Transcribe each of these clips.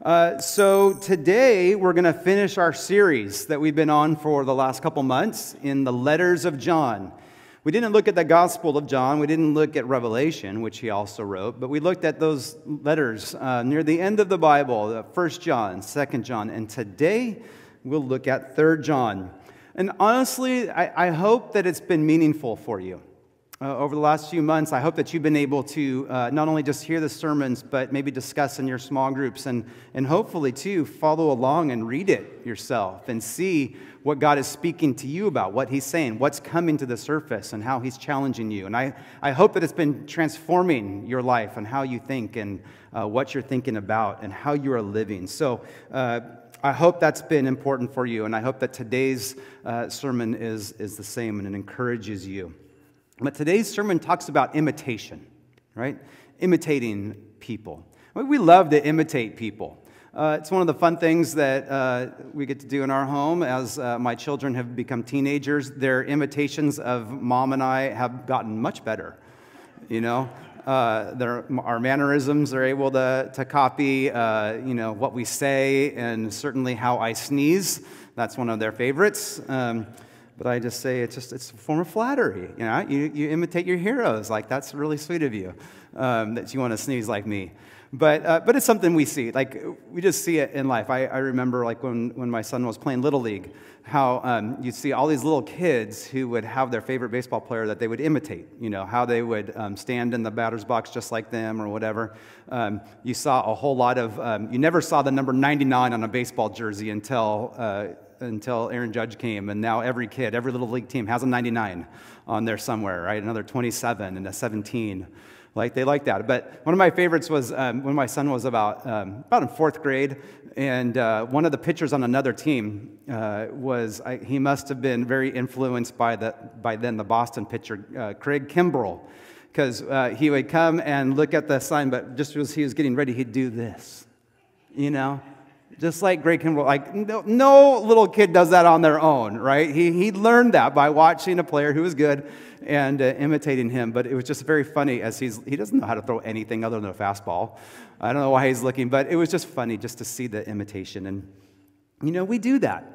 Uh, so today we're going to finish our series that we've been on for the last couple months in the letters of John. We didn't look at the Gospel of John, we didn't look at Revelation, which he also wrote, but we looked at those letters uh, near the end of the Bible, First John, Second John, and today we'll look at Third John. And honestly, I, I hope that it's been meaningful for you uh, over the last few months, I hope that you've been able to uh, not only just hear the sermons, but maybe discuss in your small groups and, and hopefully, too, follow along and read it yourself and see what God is speaking to you about, what He's saying, what's coming to the surface, and how He's challenging you. And I, I hope that it's been transforming your life and how you think and uh, what you're thinking about and how you are living. So, uh, I hope that's been important for you, and I hope that today's uh, sermon is, is the same and it encourages you. But today's sermon talks about imitation, right? Imitating people. We love to imitate people. Uh, it's one of the fun things that uh, we get to do in our home as uh, my children have become teenagers. Their imitations of mom and I have gotten much better. You know, uh, their, our mannerisms are able to, to copy, uh, you know, what we say and certainly how I sneeze. That's one of their favorites. Um, but I just say it's just it's a form of flattery. You know, you, you imitate your heroes. Like that's really sweet of you um, that you want to sneeze like me. But, uh, but it's something we see. Like we just see it in life. I, I remember like when, when my son was playing little league, how um, you'd see all these little kids who would have their favorite baseball player that they would imitate. You know how they would um, stand in the batter's box just like them or whatever. Um, you saw a whole lot of. Um, you never saw the number 99 on a baseball jersey until. Uh, until Aaron Judge came, and now every kid, every little league team has a 99 on there somewhere, right? Another 27 and a 17. Like they like that. But one of my favorites was um, when my son was about um, about in fourth grade, and uh, one of the pitchers on another team uh, was I, he must have been very influenced by the by then the Boston pitcher uh, Craig Kimbrel, because uh, he would come and look at the sign, but just as he was getting ready, he'd do this, you know just like Greg Kimbrel, like no, no, little kid does that on their own, right? He, he learned that by watching a player who was good and uh, imitating him. But it was just very funny as he's, he doesn't know how to throw anything other than a fastball. I don't know why he's looking, but it was just funny just to see the imitation. And, you know, we do that.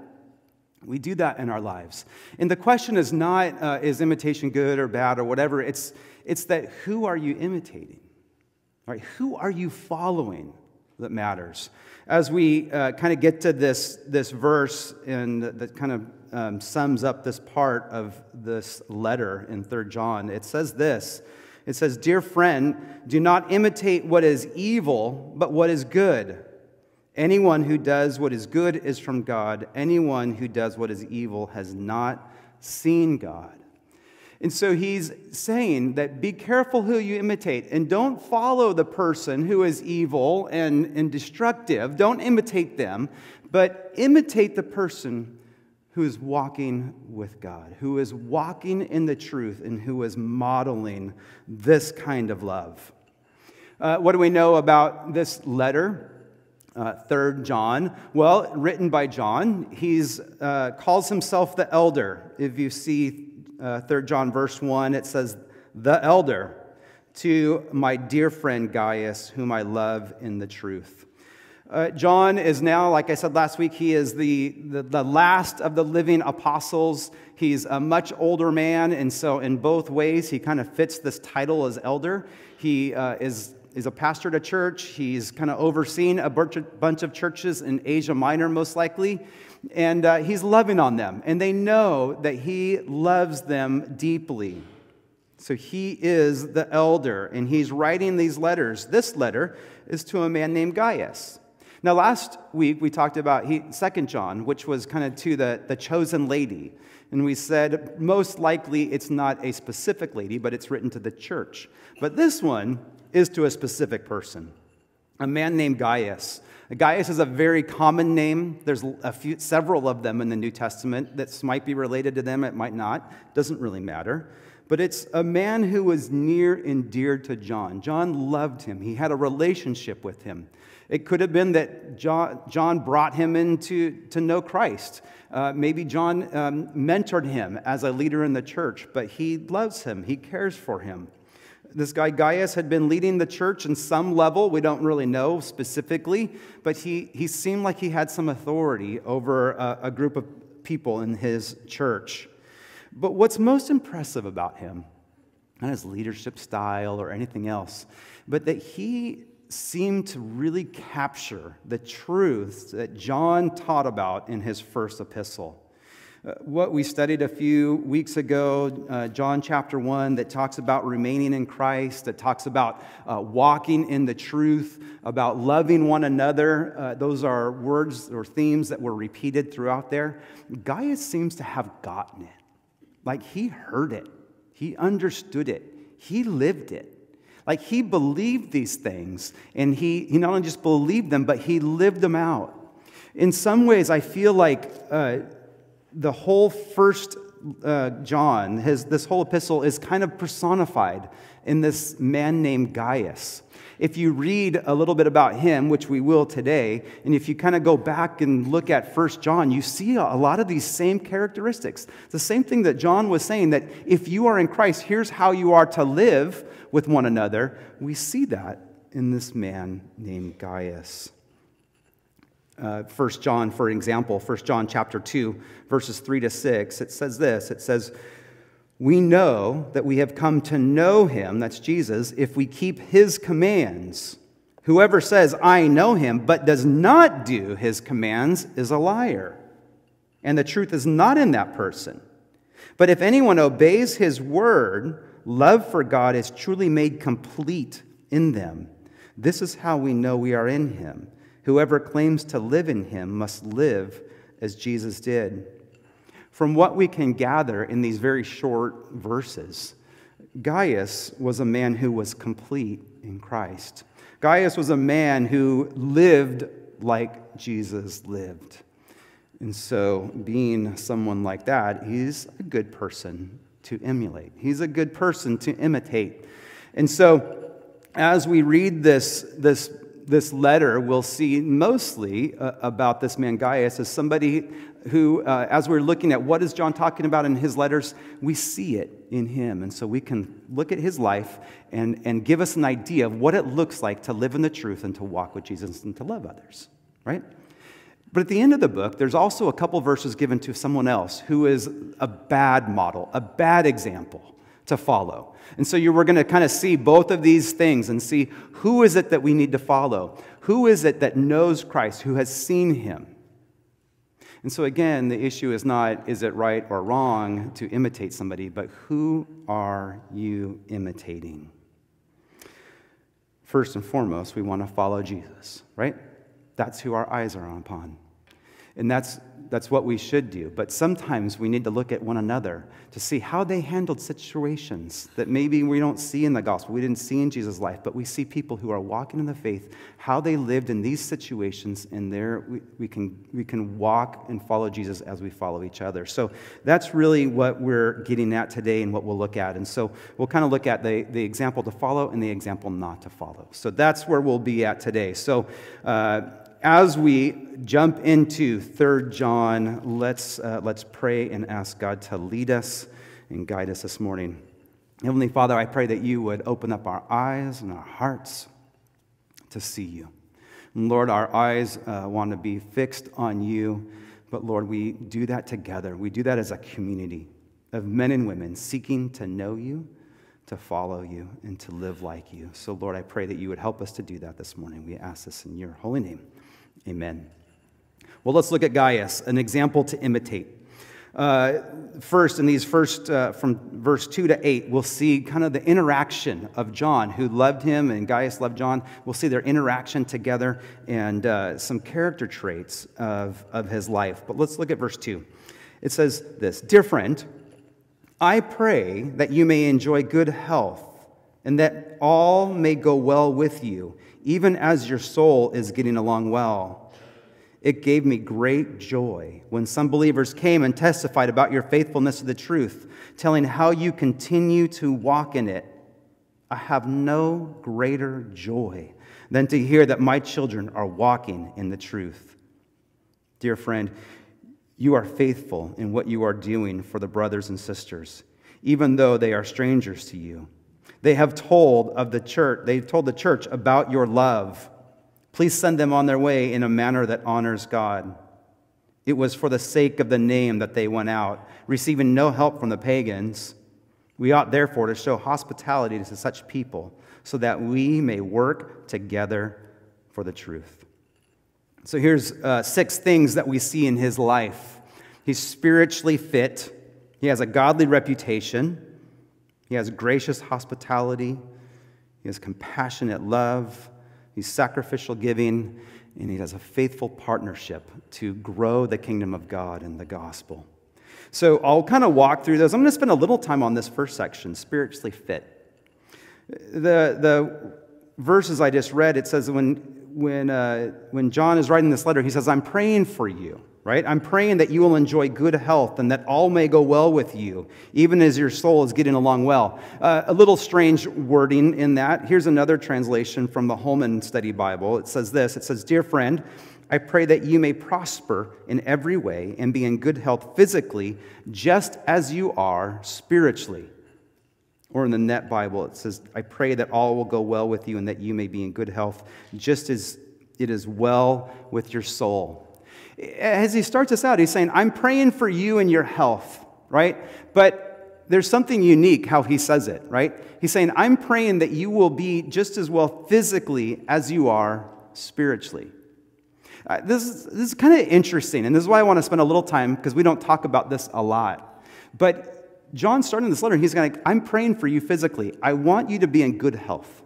We do that in our lives. And the question is not, uh, is imitation good or bad or whatever? It's, it's that who are you imitating? Right? Who are you following that matters? as we uh, kind of get to this, this verse and that kind of um, sums up this part of this letter in 3 John, it says this. It says, Dear friend, do not imitate what is evil, but what is good. Anyone who does what is good is from God. Anyone who does what is evil has not seen God. And so he's saying that be careful who you imitate and don't follow the person who is evil and, and destructive. Don't imitate them, but imitate the person who is walking with God, who is walking in the truth, and who is modeling this kind of love. Uh, what do we know about this letter? Uh, third John. Well, written by John, he uh, calls himself the elder. If you see uh, 3 John, verse 1, it says, The elder, to my dear friend Gaius, whom I love in the truth. Uh, John is now, like I said last week, he is the, the, the, last of the living apostles. He's a much older man, and so in both ways, he kind of fits this title as elder. He uh, is, is a pastor at a church. He's kind of overseen a bunch of churches in Asia Minor, most likely and uh, he's loving on them, and they know that he loves them deeply. So he is the elder, and he's writing these letters. This letter is to a man named Gaius. Now, last week we talked about 2 John, which was kind of to the, the chosen lady. And we said most likely it's not a specific lady, but it's written to the church. But this one is to a specific person, a man named Gaius. Gaius is a very common name. There's a few, several of them in the New Testament that might be related to them, it might not. Doesn't really matter. But it's a man who was near and dear to John. John loved him, he had a relationship with him. It could have been that John, John brought him into to know Christ. Uh, maybe John um, mentored him as a leader in the church, but he loves him, he cares for him. This guy Gaius had been leading the church in some level. We don't really know specifically, but he, he seemed like he had some authority over a, a group of people in his church. But what's most impressive about him, not his leadership style or anything else, but that he seemed to really capture the truths that John taught about in his first epistle. Uh, what we studied a few weeks ago, uh, John chapter 1, that talks about remaining in Christ, that talks about uh, walking in the truth, about loving one another. Uh, those are words or themes that were repeated throughout there. Gaius seems to have gotten it. Like he heard it, he understood it, he lived it. Like he believed these things, and he, he not only just believed them, but he lived them out. In some ways, I feel like uh, the whole first uh, John, his, this whole epistle is kind of personified in this man named Gaius. If you read a little bit about him, which we will today, and if you kind of go back and look at First John, you see a lot of these same characteristics. The same thing that John was saying that if you are in Christ, here's how you are to live with one another. We see that in this man named Gaius uh, 1 John, for example, 1 John chapter 2, verses 3 to 6, it says this it says, We know that we have come to know him, that's Jesus, if we keep his commands. Whoever says, I know him, but does not do his commands is a liar. And the truth is not in that person. But if anyone obeys his word, love for God is truly made complete in them. This is how we know we are in him. Whoever claims to live in him must live as Jesus did. From what we can gather in these very short verses, Gaius was a man who was complete in Christ. Gaius was a man who lived like Jesus lived. And so, being someone like that, he's a good person to emulate. He's a good person to imitate. And so, as we read this, this this letter, we'll see mostly uh, about this man Gaius as somebody who, uh, as we're looking at what is John talking about in his letters, we see it in him. And so we can look at his life and, and give us an idea of what it looks like to live in the truth and to walk with Jesus and to love others, right? But at the end of the book, there's also a couple verses given to someone else who is a bad model, a bad example to follow. And so you, we're going to kind of see both of these things and see who is it that we need to follow? Who is it that knows Christ, who has seen him? And so again, the issue is not is it right or wrong to imitate somebody, but who are you imitating? First and foremost, we want to follow Jesus, right? That's who our eyes are upon. And that's that's what we should do. But sometimes we need to look at one another to see how they handled situations that maybe we don't see in the gospel. We didn't see in Jesus' life, but we see people who are walking in the faith, how they lived in these situations, and there we, we, can, we can walk and follow Jesus as we follow each other. So that's really what we're getting at today and what we'll look at. And so we'll kind of look at the, the example to follow and the example not to follow. So that's where we'll be at today. So, uh, as we jump into 3 John, let's, uh, let's pray and ask God to lead us and guide us this morning. Heavenly Father, I pray that you would open up our eyes and our hearts to see you. Lord, our eyes uh, want to be fixed on you, but Lord, we do that together. We do that as a community of men and women seeking to know you, to follow you, and to live like you. So, Lord, I pray that you would help us to do that this morning. We ask this in your holy name. Amen. Well, let's look at Gaius, an example to imitate. Uh, first, in these first, uh, from verse 2 to 8, we'll see kind of the interaction of John, who loved him, and Gaius loved John. We'll see their interaction together and uh, some character traits of, of his life. But let's look at verse 2. It says this Dear friend, I pray that you may enjoy good health and that all may go well with you even as your soul is getting along well. It gave me great joy when some believers came and testified about your faithfulness to the truth, telling how you continue to walk in it. I have no greater joy than to hear that my children are walking in the truth. Dear friend, you are faithful in what you are doing for the brothers and sisters, even though they are strangers to you. They have told of the church, they've told the church about your love. Please send them on their way in a manner that honors God. It was for the sake of the name that they went out, receiving no help from the pagans. We ought therefore to show hospitality to such people so that we may work together for the truth. So here's uh, six things that we see in his life. He's spiritually fit, he has a godly reputation, he has gracious hospitality, he has compassionate love, he's sacrificial giving, and he has a faithful partnership to grow the kingdom of God and the gospel. So I'll kind of walk through those. I'm going to spend a little time on this first section, spiritually fit. The, the verses I just read, it says when, when, uh, when John is writing this letter, he says, I'm praying for you, right? I'm praying that you will enjoy good health and that all may go well with you, even as your soul is getting along well. Uh, a little strange wording in that. Here's another translation from the Holman Study Bible. It says this It says, Dear friend, I pray that you may prosper in every way and be in good health physically, just as you are spiritually. Or in the Net Bible, it says, I pray that all will go well with you and that you may be in good health, just as it is well with your soul. As he starts us out, he's saying, I'm praying for you and your health, right? But there's something unique how he says it, right? He's saying, I'm praying that you will be just as well physically as you are spiritually. Uh, this, is, this is kind of interesting, and this is why I want to spend a little time because we don't talk about this a lot. But John starting this letter, he's like, I'm praying for you physically. I want you to be in good health.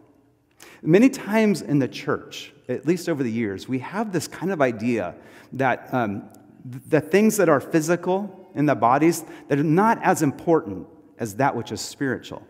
Many times in the church, at least over the years, we have this kind of idea that um, the things that are physical in the bodies that are not as important as that which is spiritual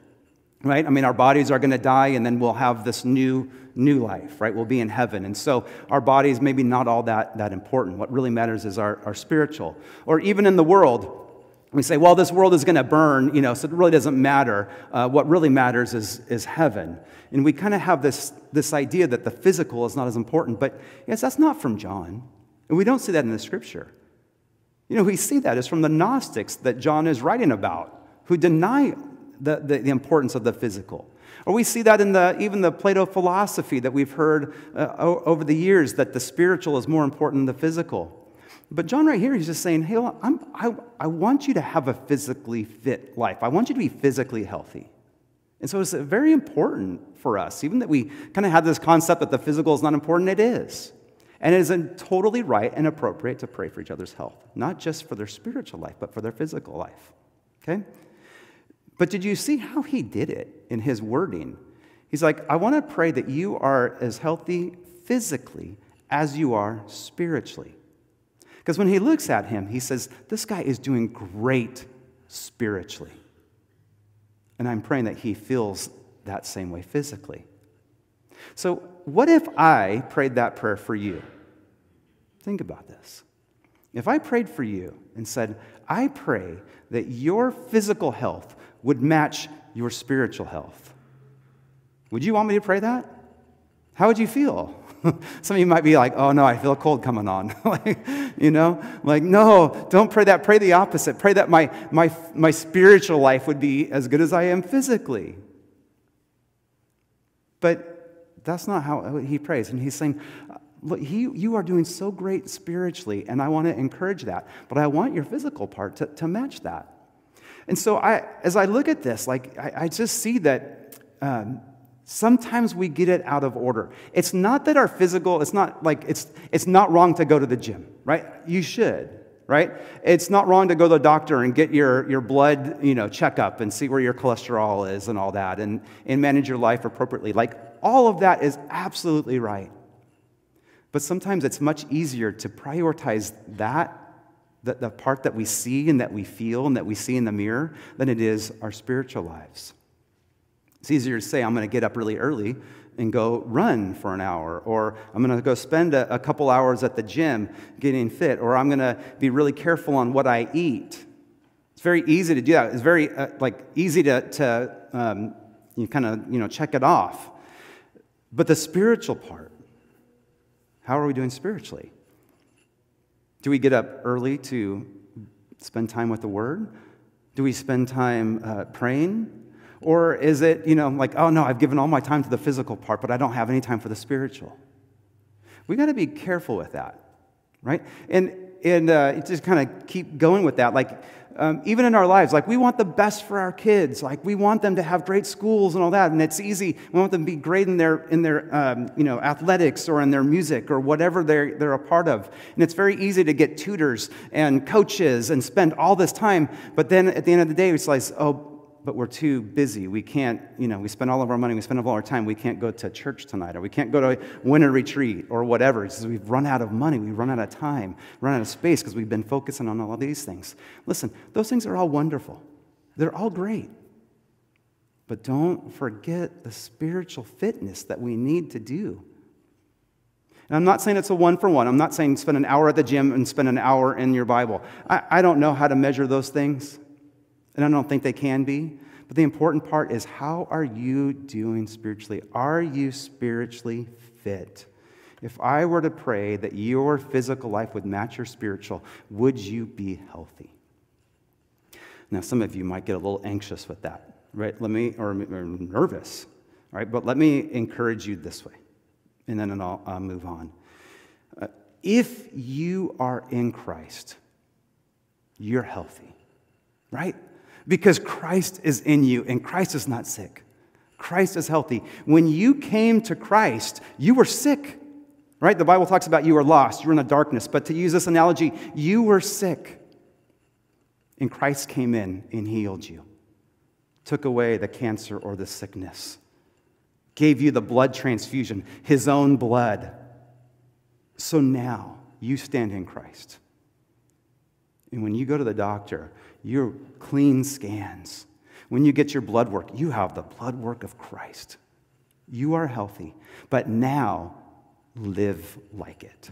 right? I mean our bodies are going to die and then we'll have this new new life right? We'll be in heaven. And so our bodies maybe not all that that important. What really matters is our, our spiritual. Or even in the world we say, well, this world is going to burn, you know, so it really doesn't matter. Uh, what really matters is, is heaven. And we kind of have this, this idea that the physical is not as important. But yes, that's not from John. And we don't see that in the scripture. You know, we see that is from the Gnostics that John is writing about, who deny the, the, the importance of the physical. Or we see that in the, even the Plato philosophy that we've heard uh, over the years that the spiritual is more important than the physical. But John, right here, he's just saying, hey, I'm, I, I want you to have a physically fit life. I want you to be physically healthy. And so it's very important for us, even that we kind of have this concept that the physical is not important, it is. And it is totally right and appropriate to pray for each other's health, not just for their spiritual life, but for their physical life. Okay? But did you see how he did it in his wording? He's like, I want to pray that you are as healthy physically as you are spiritually. Because when he looks at him, he says, This guy is doing great spiritually. And I'm praying that he feels that same way physically. So, what if I prayed that prayer for you? Think about this. If I prayed for you and said, I pray that your physical health would match your spiritual health, would you want me to pray that? How would you feel? Some of you might be like, oh no, I feel a cold coming on. like, you know, like, no, don't pray that. Pray the opposite. Pray that my, my, my spiritual life would be as good as I am physically. But that's not how he prays. And he's saying, look, he, you are doing so great spiritually, and I want to encourage that. But I want your physical part to, to match that. And so I, as I look at this, like, I, I just see that um, Sometimes we get it out of order. It's not that our physical, it's not like it's it's not wrong to go to the gym, right? You should, right? It's not wrong to go to the doctor and get your, your blood, you know, checkup and see where your cholesterol is and all that and, and manage your life appropriately. Like all of that is absolutely right. But sometimes it's much easier to prioritize that, the, the part that we see and that we feel and that we see in the mirror, than it is our spiritual lives. It's easier to say, I'm going to get up really early and go run for an hour, or I'm going to go spend a, a couple hours at the gym getting fit, or I'm going to be really careful on what I eat. It's very easy to do that. It's very uh, like easy to, to um, you kind of you know check it off. But the spiritual part, how are we doing spiritually? Do we get up early to spend time with the Word? Do we spend time uh, praying? Or is it, you know, like, oh no, I've given all my time to the physical part, but I don't have any time for the spiritual? We got to be careful with that, right? And, and uh, just kind of keep going with that. Like, um, even in our lives, like we want the best for our kids. Like we want them to have great schools and all that. And it's easy. We want them to be great in their, in their um, you know, athletics or in their music or whatever they're, they're a part of. And it's very easy to get tutors and coaches and spend all this time. But then at the end of the day, it's like, oh, but we're too busy. We can't, you know, we spend all of our money, we spend all our time. We can't go to church tonight, or we can't go to a winter retreat, or whatever. It's because we've run out of money, we've run out of time, run out of space because we've been focusing on all of these things. Listen, those things are all wonderful, they're all great. But don't forget the spiritual fitness that we need to do. And I'm not saying it's a one for one. I'm not saying spend an hour at the gym and spend an hour in your Bible. I, I don't know how to measure those things and I don't think they can be. But the important part is how are you doing spiritually? Are you spiritually fit? If I were to pray that your physical life would match your spiritual, would you be healthy? Now, some of you might get a little anxious with that, right? Let me, or, or nervous, right? But let me encourage you this way, and then I'll, move on. Uh, if you are in Christ, you're healthy, right? Because Christ is in you and Christ is not sick. Christ is healthy. When you came to Christ, you were sick, right? The Bible talks about you were lost, you were in the darkness. But to use this analogy, you were sick. And Christ came in and healed you, took away the cancer or the sickness, gave you the blood transfusion, his own blood. So now you stand in Christ. And when you go to the doctor, you're clean scans. When you get your blood work, you have the blood work of Christ. You are healthy, but now live like it.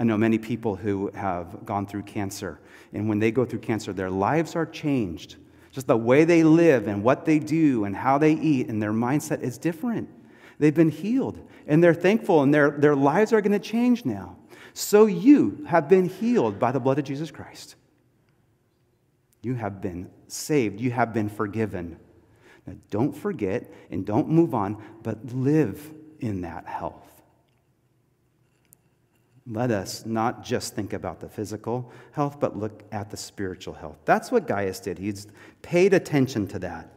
I know many people who have gone through cancer, and when they go through cancer, their lives are changed. Just the way they live and what they do and how they eat and their mindset is different. They've been healed, and they're thankful, and their, their lives are going to change now. So you have been healed by the blood of Jesus Christ. You have been saved. You have been forgiven. Now, don't forget and don't move on, but live in that health. Let us not just think about the physical health, but look at the spiritual health. That's what Gaius did. He's paid attention to that.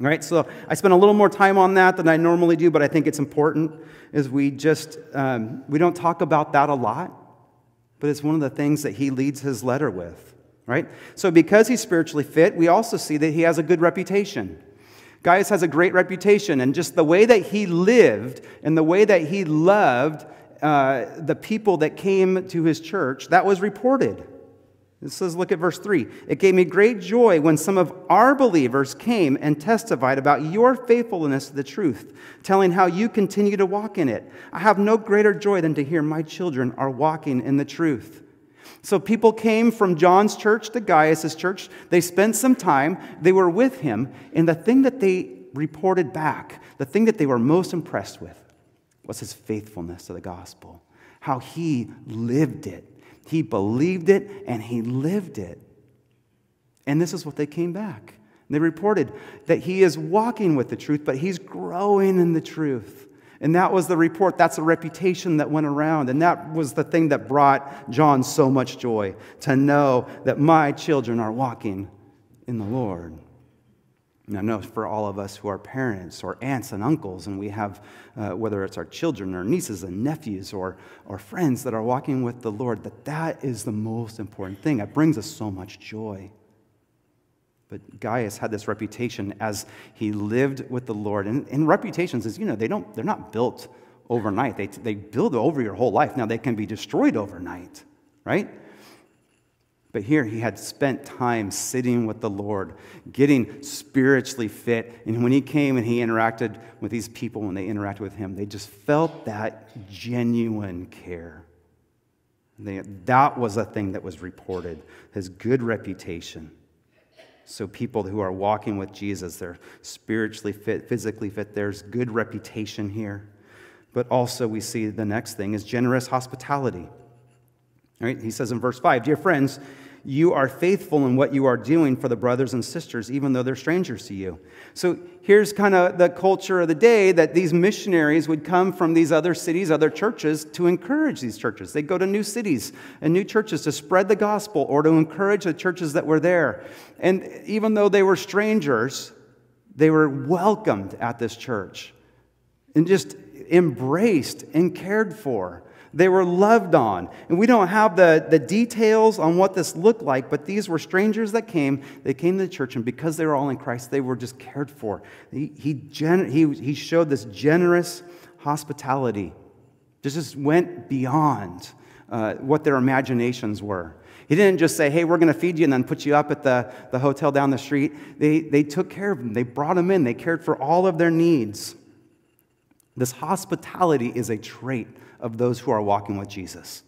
All right, so I spent a little more time on that than I normally do, but I think it's important. Is we just um, we don't talk about that a lot, but it's one of the things that he leads his letter with right? So, because he's spiritually fit, we also see that he has a good reputation. Gaius has a great reputation, and just the way that he lived and the way that he loved uh, the people that came to his church, that was reported. It says, look at verse 3. It gave me great joy when some of our believers came and testified about your faithfulness to the truth, telling how you continue to walk in it. I have no greater joy than to hear my children are walking in the truth. So people came from John's church to Gaius' church. They spent some time, they were with him, and the thing that they reported back, the thing that they were most impressed with, was his faithfulness to the gospel, how he lived it. He believed it and he lived it. And this is what they came back. They reported that he is walking with the truth, but he's growing in the truth. And that was the report. That's the reputation that went around. And that was the thing that brought John so much joy to know that my children are walking in the Lord. And I know for all of us who are parents or aunts and uncles, and we have, uh, whether it's our children or nieces and nephews or, or friends that are walking with the Lord, that that is the most important thing. It brings us so much joy. But Gaius had this reputation as he lived with the Lord. And, and reputations is, you know, they don't, they're not built overnight. They, they build over your whole life. Now, they can be destroyed overnight, right? But here he had spent time sitting with the Lord, getting spiritually fit. And when he came and he interacted with these people, when they interacted with him, they just felt that genuine care. They, that was a thing that was reported, his good reputation. So, people who are walking with Jesus, they're spiritually fit, physically fit. There's good reputation here. But also, we see the next thing is generous hospitality. Right? He says in verse 5 Dear friends, You are faithful in what you are doing for the brothers and sisters, even though they're strangers to you. So here's kind of the culture of the day that these missionaries would come from these other cities, other churches, to encourage these churches. They'd go to new cities and new churches to spread the gospel or to encourage the churches that were there. And even though they were strangers, they were welcomed at this church and just embraced and cared for. They were loved on. And we don't have the, the details on what this looked like, but these were strangers that came. They came to the church, and because they were all in Christ, they were just cared for. He, he, he, he showed this generous hospitality, just, just went beyond uh, what their imaginations were. He didn't just say, hey, we're going to feed you and then put you up at the, the hotel down the street. They, they took care of them, they brought them in, they cared for all of their needs. This hospitality is a trait of those who are walking with Jesus.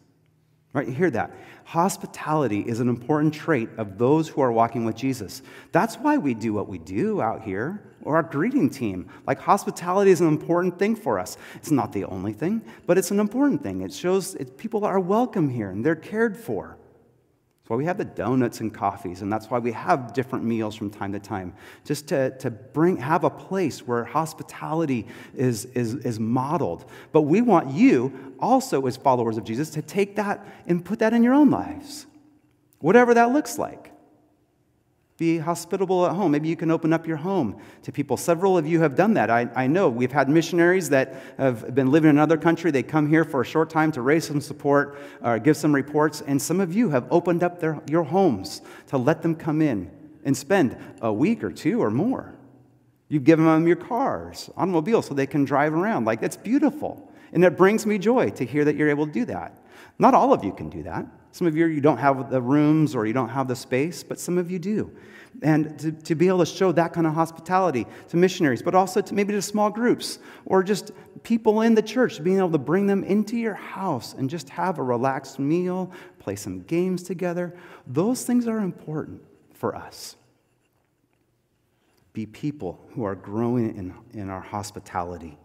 Right? You hear that? Hospitality is an important trait of those who are walking with Jesus. That's why we do what we do out here, or our greeting team. Like, hospitality is an important thing for us. It's not the only thing, but it's an important thing. It shows it, people are welcome here and they're cared for. That's why we have the donuts and coffees, and that's why we have different meals from time to time, just to, to bring, have a place where hospitality is, is, is modeled. But we want you, also as followers of Jesus, to take that and put that in your own lives, whatever that looks like. Be hospitable at home. Maybe you can open up your home to people. Several of you have done that. I, I know we've had missionaries that have been living in another country. They come here for a short time to raise some support, or give some reports, and some of you have opened up their, your homes to let them come in and spend a week or two or more. You've given them your cars, automobiles, so they can drive around. Like, that's beautiful. And it brings me joy to hear that you're able to do that. Not all of you can do that. Some of you, you don't have the rooms or you don't have the space, but some of you do. And to, to be able to show that kind of hospitality to missionaries, but also to maybe to small groups or just people in the church, being able to bring them into your house and just have a relaxed meal, play some games together. Those things are important for us. Be people who are growing in, in our hospitality.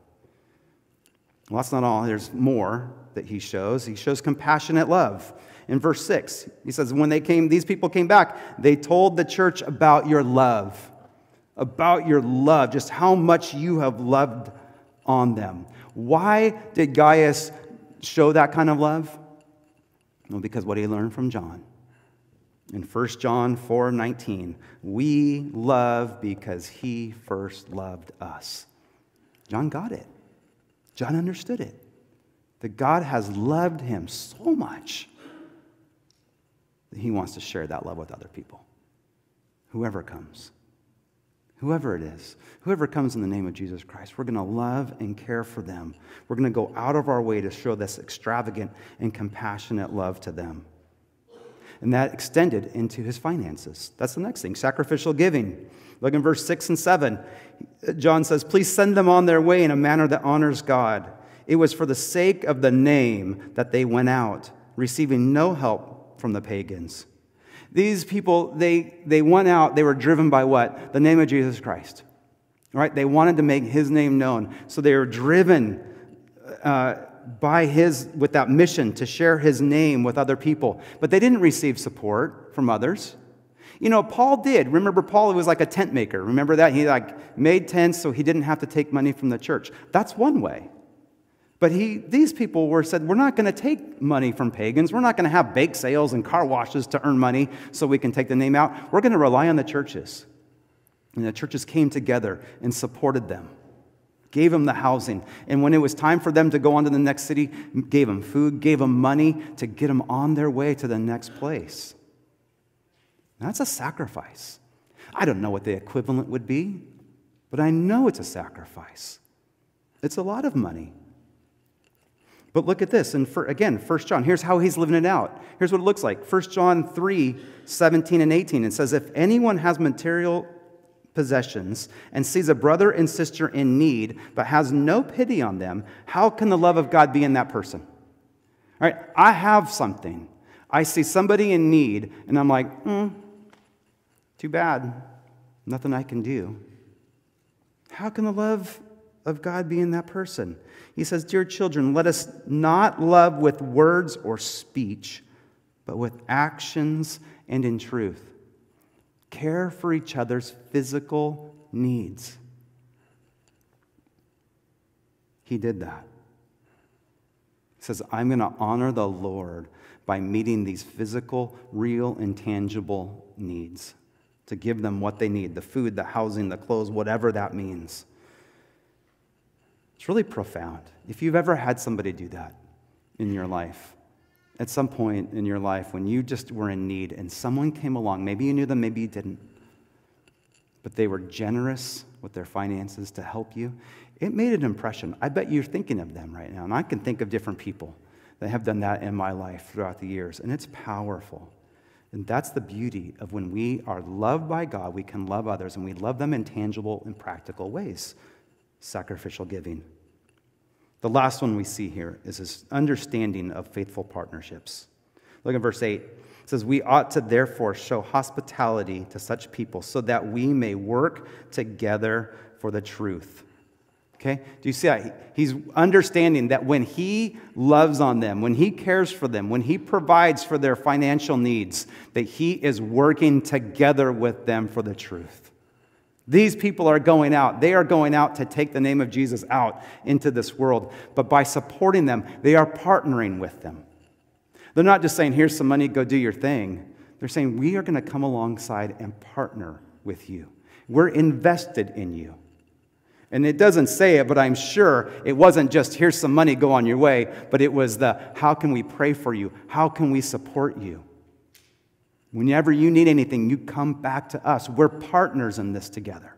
Well, that's not all. There's more that he shows. He shows compassionate love in verse 6. He says, When they came, these people came back, they told the church about your love, about your love, just how much you have loved on them. Why did Gaius show that kind of love? Well, because what he learned from John. In 1 John 4 19, we love because he first loved us. John got it. John understood it. That God has loved him so much he wants to share that love with other people. Whoever comes, whoever it is, whoever comes in the name of Jesus Christ, we're going to love and care for them. We're going to go out of our way to show this extravagant and compassionate love to them. And that extended into his finances. That's the next thing sacrificial giving. Look in verse 6 and 7. John says, Please send them on their way in a manner that honors God. It was for the sake of the name that they went out, receiving no help from the pagans. These people, they, they went out, they were driven by what? The name of Jesus Christ. Right? They wanted to make his name known. So they were driven uh, by his, with that mission to share his name with other people. But they didn't receive support from others. You know, Paul did. Remember, Paul was like a tent maker. Remember that? He like made tents so he didn't have to take money from the church. That's one way. But he, these people were said, we're not going to take money from pagans. We're not going to have bake sales and car washes to earn money so we can take the name out. We're going to rely on the churches. And the churches came together and supported them, gave them the housing. And when it was time for them to go on to the next city, gave them food, gave them money to get them on their way to the next place. That's a sacrifice. I don't know what the equivalent would be, but I know it's a sacrifice. It's a lot of money. But look at this. And for, again, 1 John, here's how he's living it out. Here's what it looks like 1 John 3 17 and 18. It says, If anyone has material possessions and sees a brother and sister in need, but has no pity on them, how can the love of God be in that person? All right, I have something. I see somebody in need, and I'm like, hmm, too bad. Nothing I can do. How can the love of God be in that person? He says, Dear children, let us not love with words or speech, but with actions and in truth. Care for each other's physical needs. He did that. He says, I'm going to honor the Lord by meeting these physical, real, and tangible needs, to give them what they need the food, the housing, the clothes, whatever that means. It's really profound. If you've ever had somebody do that in your life, at some point in your life when you just were in need and someone came along, maybe you knew them, maybe you didn't, but they were generous with their finances to help you, it made an impression. I bet you're thinking of them right now, and I can think of different people that have done that in my life throughout the years, and it's powerful. And that's the beauty of when we are loved by God, we can love others, and we love them in tangible and practical ways. Sacrificial giving. The last one we see here is this understanding of faithful partnerships. Look at verse 8. It says, We ought to therefore show hospitality to such people so that we may work together for the truth. Okay? Do you see that? He's understanding that when he loves on them, when he cares for them, when he provides for their financial needs, that he is working together with them for the truth. These people are going out. They are going out to take the name of Jesus out into this world. But by supporting them, they are partnering with them. They're not just saying, here's some money, go do your thing. They're saying, we are going to come alongside and partner with you. We're invested in you. And it doesn't say it, but I'm sure it wasn't just, here's some money, go on your way, but it was the, how can we pray for you? How can we support you? Whenever you need anything, you come back to us. We're partners in this together.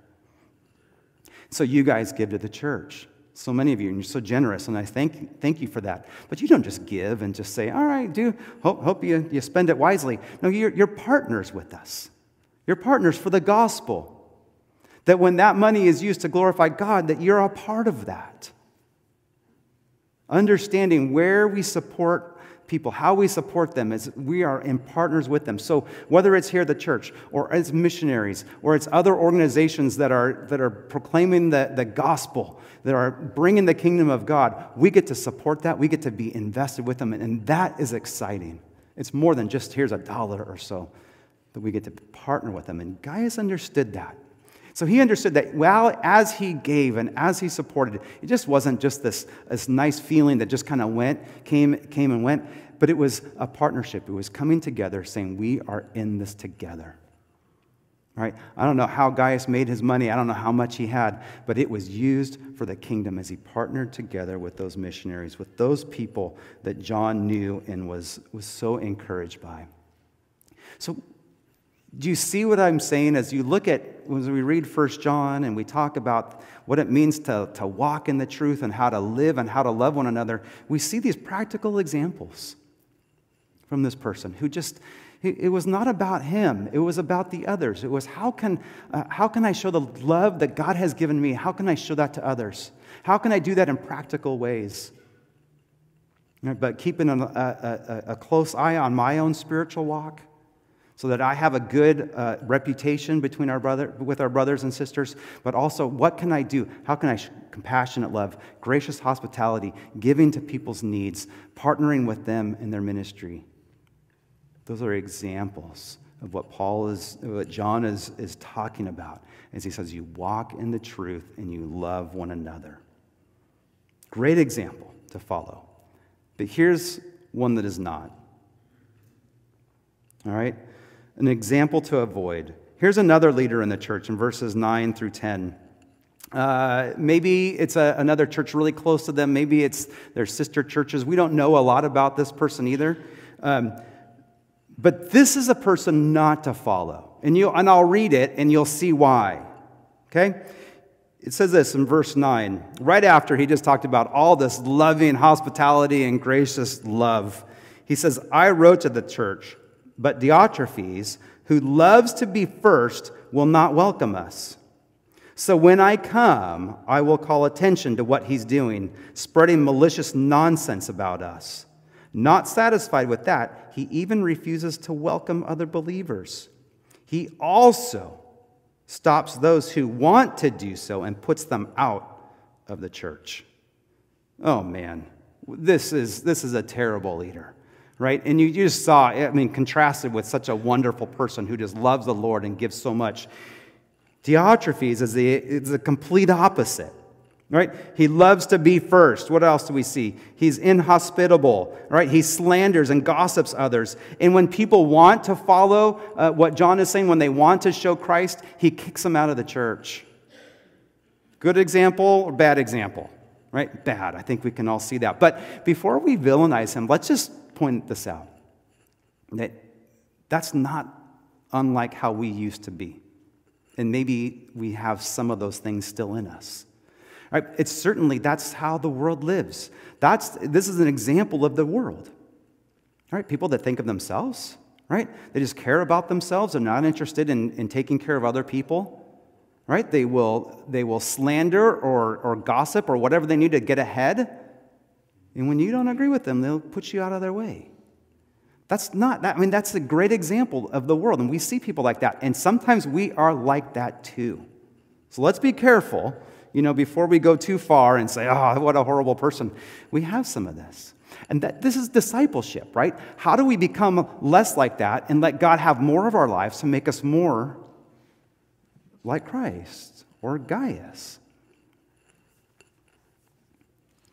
So you guys give to the church. So many of you, and you're so generous, and I thank, thank you for that. But you don't just give and just say, all right, do, hope, hope you, you spend it wisely. No, you're, you're partners with us. You're partners for the gospel. That when that money is used to glorify God, that you're a part of that. Understanding where we support people, how we support them is we are in partners with them. So whether it's here at the church or as missionaries or it's other organizations that are, that are proclaiming the, the gospel, that are bringing the kingdom of God, we get to support that. We get to be invested with them. And that is exciting. It's more than just here's a dollar or so that we get to partner with them. And Gaius understood that. So he understood that well, as he gave and as he supported, it just wasn't just this, this nice feeling that just kind of went, came, came and went, but it was a partnership. It was coming together, saying, We are in this together. Right? I don't know how Gaius made his money. I don't know how much he had, but it was used for the kingdom as he partnered together with those missionaries, with those people that John knew and was, was so encouraged by. So, do you see what I'm saying as you look at, when we read First John and we talk about what it means to, to walk in the truth and how to live and how to love one another? We see these practical examples from this person who just, it was not about him, it was about the others. It was how can, uh, how can I show the love that God has given me? How can I show that to others? How can I do that in practical ways? But keeping a, a, a close eye on my own spiritual walk so that I have a good uh, reputation between our brother, with our brothers and sisters, but also what can I do? How can I sh- compassionate love, gracious hospitality, giving to people's needs, partnering with them in their ministry? Those are examples of what Paul is, what John is, is talking about as he says, You walk in the truth and you love one another. Great example to follow. But here's one that is not. All right? An example to avoid. Here's another leader in the church in verses 9 through 10. Uh, maybe it's a, another church really close to them. Maybe it's their sister churches. We don't know a lot about this person either. Um, but this is a person not to follow. And, you, and I'll read it and you'll see why. Okay? It says this in verse 9, right after he just talked about all this loving hospitality and gracious love. He says, I wrote to the church but Diotrephes, who loves to be first, will not welcome us. So when I come, I will call attention to what he's doing, spreading malicious nonsense about us. Not satisfied with that, he even refuses to welcome other believers. He also stops those who want to do so and puts them out of the church. Oh man, this is, this is a terrible leader right? And you, you just saw, I mean, contrasted with such a wonderful person who just loves the Lord and gives so much. Diotrephes is the, is the complete opposite right? He loves to be first. What else do we see? He's inhospitable, right? He slanders and gossips others. And when people want to follow uh, what John is saying, when they want to show Christ, he kicks them out of the church. Good example or bad example, right? Bad. I think we can all see that. But before we villainize him, let's just point this out that that's not unlike how we used to be. And maybe we have some of those things still in us. Right? It's certainly that's how the world lives. That's, this is an example of the world. Right? People that think of themselves, right? They just care about themselves. They're not interested in, in taking care of other people. Right? They will, they will slander or, or gossip or whatever they need to get ahead. And when you don't agree with them, they'll put you out of their way. That's not, that, I mean, that's a great example of the world. And we see people like that. And sometimes we are like that too. So let's be careful you know, before we go too far and say, oh, what a horrible person, we have some of this. And that, this is discipleship, right? How do we become less like that and let God have more of our lives to make us more like Christ or Gaius?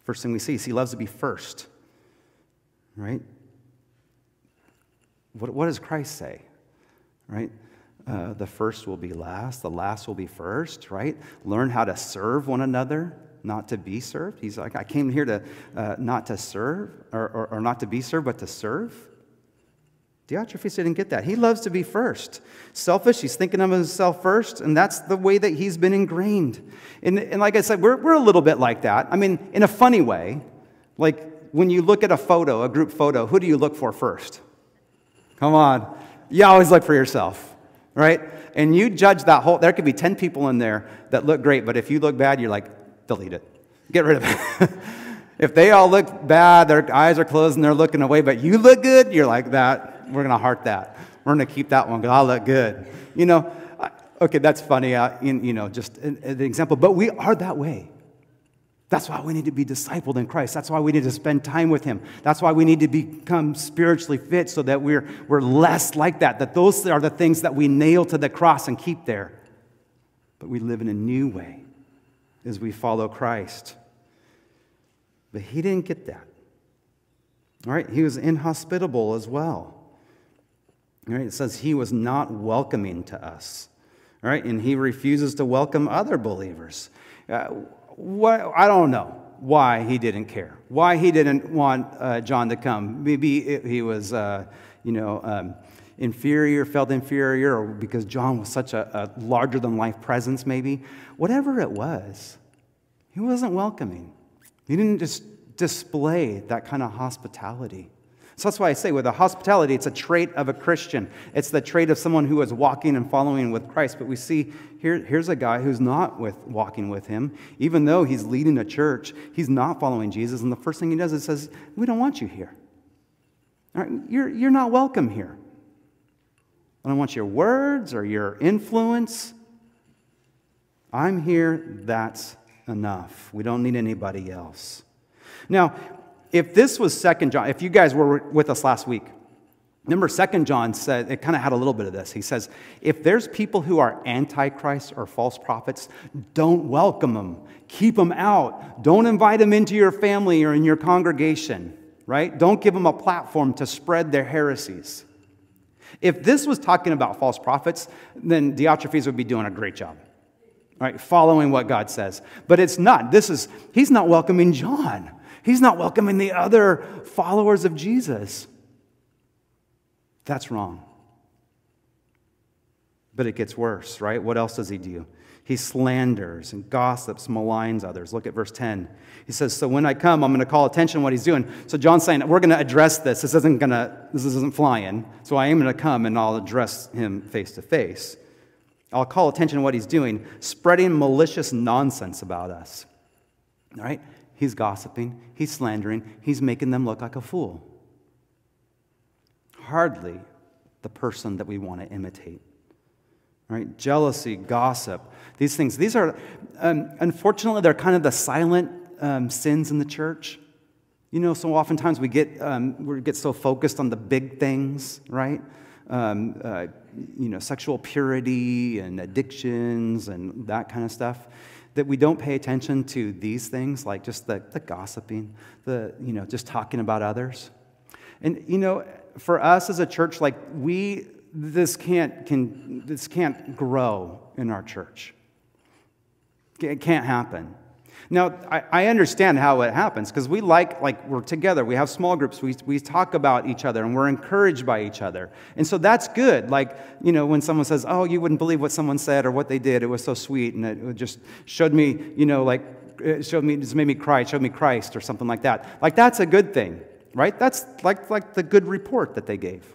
First thing we see is he loves to be first, right? What, what does Christ say, right? Uh, the first will be last, the last will be first, right? Learn how to serve one another, not to be served. He's like, I came here to uh, not to serve, or, or, or, not to be served, but to serve. Diotrephes didn't get that. He loves to be first. Selfish, he's thinking of himself first, and that's the way that he's been ingrained. And, and like I said, we're, we're a little bit like that. I mean, in a funny way. Like when you look at a photo, a group photo, who do you look for first? Come on. You always look for yourself right? And you judge that whole, there could be 10 people in there that look great, but if you look bad, you're like, delete it. Get rid of it. if they all look bad, their eyes are closed and they're looking away, but you look good, you're like that. We're going to heart that. We're going to keep that one because I look good. You know, okay, that's funny, uh, in, you know, just an, an example, but we are that way. That's why we need to be discipled in Christ. That's why we need to spend time with Him. That's why we need to become spiritually fit so that we're, we're less like that. That those are the things that we nail to the cross and keep there. But we live in a new way as we follow Christ. But He didn't get that. All right, He was inhospitable as well. Right, it says He was not welcoming to us. Right, and He refuses to welcome other believers. Uh, what, I don't know why he didn't care, why he didn't want uh, John to come. Maybe he was, uh, you know, um, inferior, felt inferior, or because John was such a, a larger than life presence, maybe. Whatever it was, he wasn't welcoming. He didn't just display that kind of hospitality. So that's why I say with a hospitality, it's a trait of a Christian. It's the trait of someone who is walking and following with Christ. But we see here, here's a guy who's not with walking with him. Even though he's leading a church, he's not following Jesus. And the first thing he does is says, We don't want you here. All right, you're, you're not welcome here. I don't want your words or your influence. I'm here, that's enough. We don't need anybody else. Now, if this was Second John, if you guys were with us last week, remember Second John said, it kind of had a little bit of this. He says, if there's people who are antichrist or false prophets, don't welcome them. Keep them out. Don't invite them into your family or in your congregation, right? Don't give them a platform to spread their heresies. If this was talking about false prophets, then Diotrephes would be doing a great job, right? Following what God says. But it's not. This is, he's not welcoming John. He's not welcoming the other followers of Jesus. That's wrong. But it gets worse, right? What else does he do? He slanders and gossips, maligns others. Look at verse 10. He says, So when I come, I'm going to call attention to what he's doing. So John's saying, We're going to address this. This isn't going to, this isn't flying. So I am going to come and I'll address him face to face. I'll call attention to what he's doing, spreading malicious nonsense about us. All right? He's gossiping, he's slandering, he's making them look like a fool. Hardly the person that we want to imitate. Right? Jealousy, gossip, these things. These are, um, unfortunately, they're kind of the silent um, sins in the church. You know, so oftentimes we get, um, we get so focused on the big things, right? Um, uh, you know, sexual purity and addictions and that kind of stuff, that we don't pay attention to these things, like just the, the gossiping, the, you know, just talking about others. And, you know, for us as a church, like we, this can't, can, this can't grow in our church. It can't happen. Now, I, I understand how it happens because we like, like, we're together. We have small groups. We, we talk about each other and we're encouraged by each other. And so that's good. Like, you know, when someone says, oh, you wouldn't believe what someone said or what they did, it was so sweet. And it just showed me, you know, like, it showed me, just made me cry, showed me Christ or something like that. Like, that's a good thing, right? That's like, like the good report that they gave.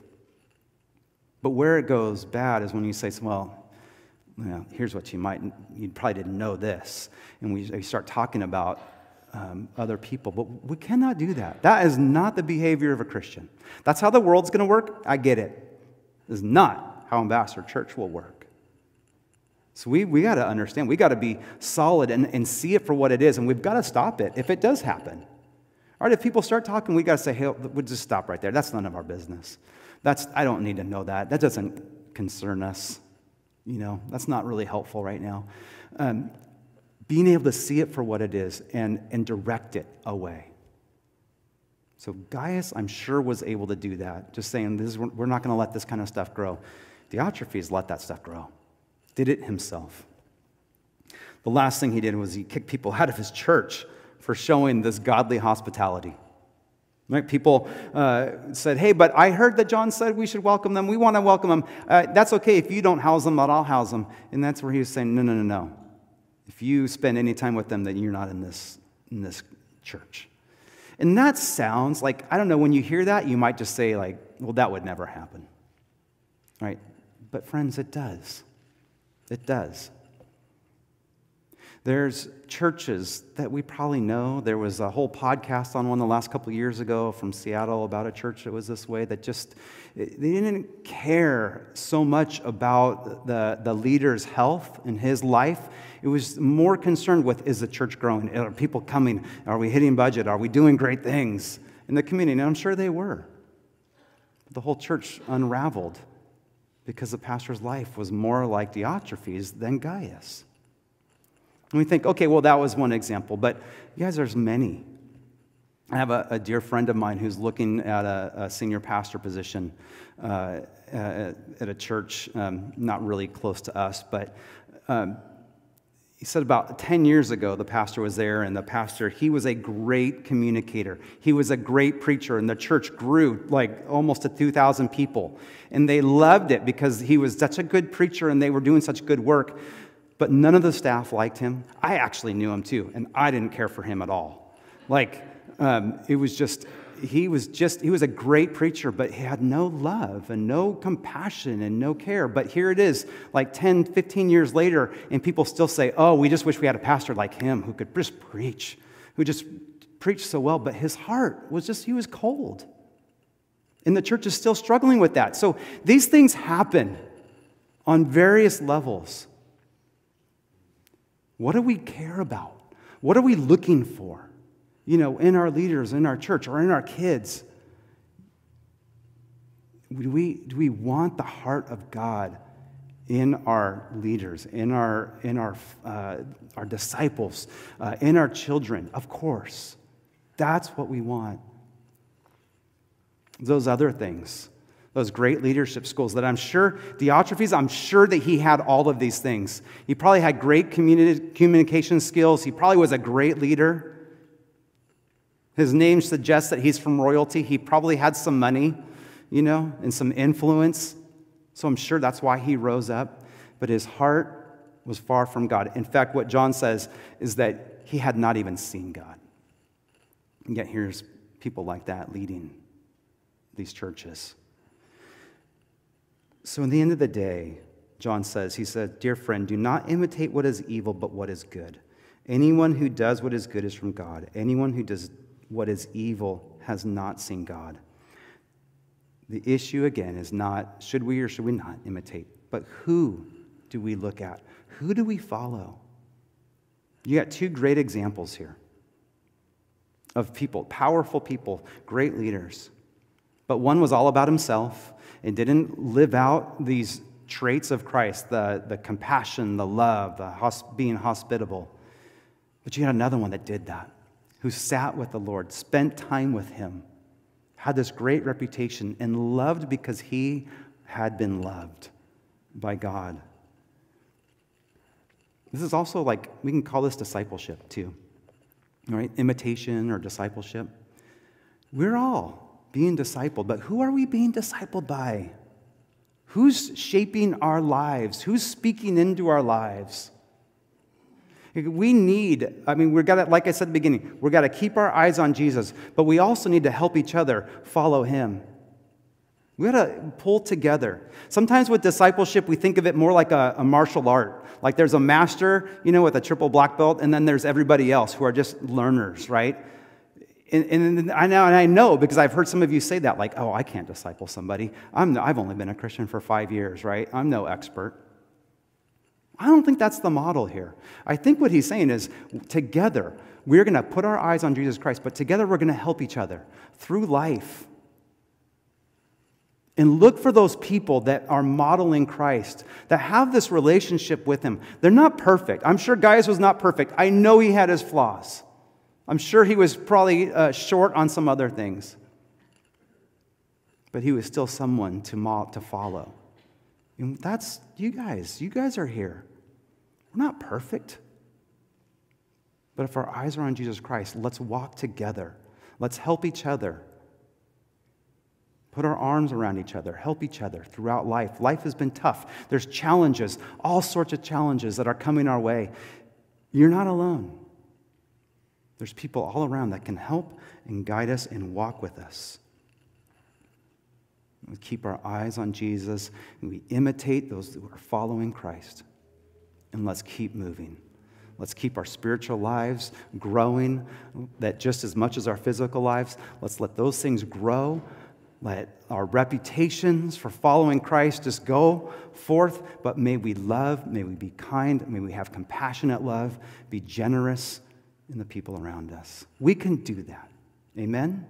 But where it goes bad is when you say, well, well, here's what you might, you probably didn't know this. And we, we start talking about um, other people, but we cannot do that. That is not the behavior of a Christian. That's how the world's going to work. I get it. Is not how Ambassador Church will work. So we, we got to understand, we got to be solid and, and see it for what it is, and we've got to stop it if it does happen. All right, if people start talking, we got to say, hey, we'll just stop right there. That's none of our business. That's, I don't need to know that. That doesn't concern us. You know, that's not really helpful right now. Um, being able to see it for what it is and, and direct it away. So Gaius, I'm sure, was able to do that. Just saying, this is, we're not going to let this kind of stuff grow. Diotrephes let that stuff grow, did it himself. The last thing he did was he kicked people out of his church for showing this godly hospitality. Right? People uh, said, Hey, but I heard that John said we should welcome them. We want to welcome them. Uh, that's okay if you don't house them, but I'll house them. And that's where he was saying, No, no, no, no. If you spend any time with them, then you're not in this, in this church. And that sounds like, I don't know, when you hear that, you might just say, like, well, that would never happen. Right? But friends, it does. It does. There's churches that we probably know. There was a whole podcast on one the last couple years ago from Seattle about a church that was this way that just, they didn't care so much about the, the leader's health and his life. It was more concerned with is the church growing? Are people coming? Are we hitting budget? Are we doing great things in the community? And I'm sure they were. But the whole church unraveled because the pastor's life was more like Diotrephes than Gaius. And we think, okay, well, that was one example, but you guys, there's many. I have a, a dear friend of mine who's looking at a, a senior pastor position uh, at, at, a church um, not really close to us, but um, he said about 10 years ago the pastor was there and the pastor he was a great communicator. He was a great preacher and the church grew like almost to 2000 people. And they loved it because he was such a good preacher and they were doing such good work but none of the staff liked him. I actually knew him too, and I didn't care for him at all. Like, um, it was just, he was just, he was a great preacher, but he had no love and no compassion and no care. But here it is, like 10, 15 years later, and people still say, oh, we just wish we had a pastor like him who could just preach, who just preached so well, but his heart was just, he was cold. And the church is still struggling with that. So these things happen on various levels. What do we care about? What are we looking for? You know, in our leaders, in our church, or in our kids? Do we, do we want the heart of God in our leaders, in our, in our, uh, our disciples, uh, in our children? Of course. That's what we want. Those other things those great leadership schools that I'm sure, Diotrephes, I'm sure that he had all of these things. He probably had great communication skills. He probably was a great leader. His name suggests that he's from royalty. He probably had some money, you know, and some influence. So I'm sure that's why he rose up. But his heart was far from God. In fact, what John says is that he had not even seen God. And yet here's people like that leading these churches. So, in the end of the day, John says, he said, Dear friend, do not imitate what is evil, but what is good. Anyone who does what is good is from God. Anyone who does what is evil has not seen God. The issue, again, is not should we or should we not imitate, but who do we look at? Who do we follow? You got two great examples here. of people, powerful people, great leaders. But one was all about himself and didn't live out these traits of Christ the, the compassion, the love, the hosp- being hospitable. But you had another one that did that, who sat with the Lord, spent time with him, had this great reputation, and loved because he had been loved by God. This is also like, we can call this discipleship too, right? Imitation or discipleship. We're all being discipled, but who are we being discipled by? Who's shaping our lives? Who's speaking into our lives? We need, I mean, we've got to, like I said at the beginning, we've got to keep our eyes on Jesus, but we also need to help each other follow him. We got to pull together. Sometimes with discipleship, we think of it more like a, a, martial art. Like there's a master, you know, with a triple black belt, and then there's everybody else who are just learners, right? And, and I know, and I know because I've heard some of you say that, like, oh, I can't disciple somebody. I'm, I've only been a Christian for five years, right? I'm no expert. I don't think that's the model here. I think what he's saying is together, we're going to put our eyes on Jesus Christ, but together we're going to help each other through life and look for those people that are modeling Christ, that have this relationship with Him. They're not perfect. I'm sure Gaius was not perfect. I know he had his flaws. I'm sure he was probably uh, short on some other things. But he was still someone to, mo- to follow. And that's you guys. You guys are here. We're not perfect. But if our eyes are on Jesus Christ, let's walk together. Let's help each other put our arms around each other, help each other throughout life. Life has been tough. There's challenges, all sorts of challenges that are coming our way. You're not alone. There's people all around that can help and guide us and walk with us. We keep our eyes on Jesus and we imitate those who are following Christ. And let's keep moving. Let's keep our spiritual lives growing, that just as much as our physical lives, let's let those things grow let our reputations for following Christ just go forth, but may we love, may we be kind, may we have compassionate love, be generous in the people around us. We can do that. Amen?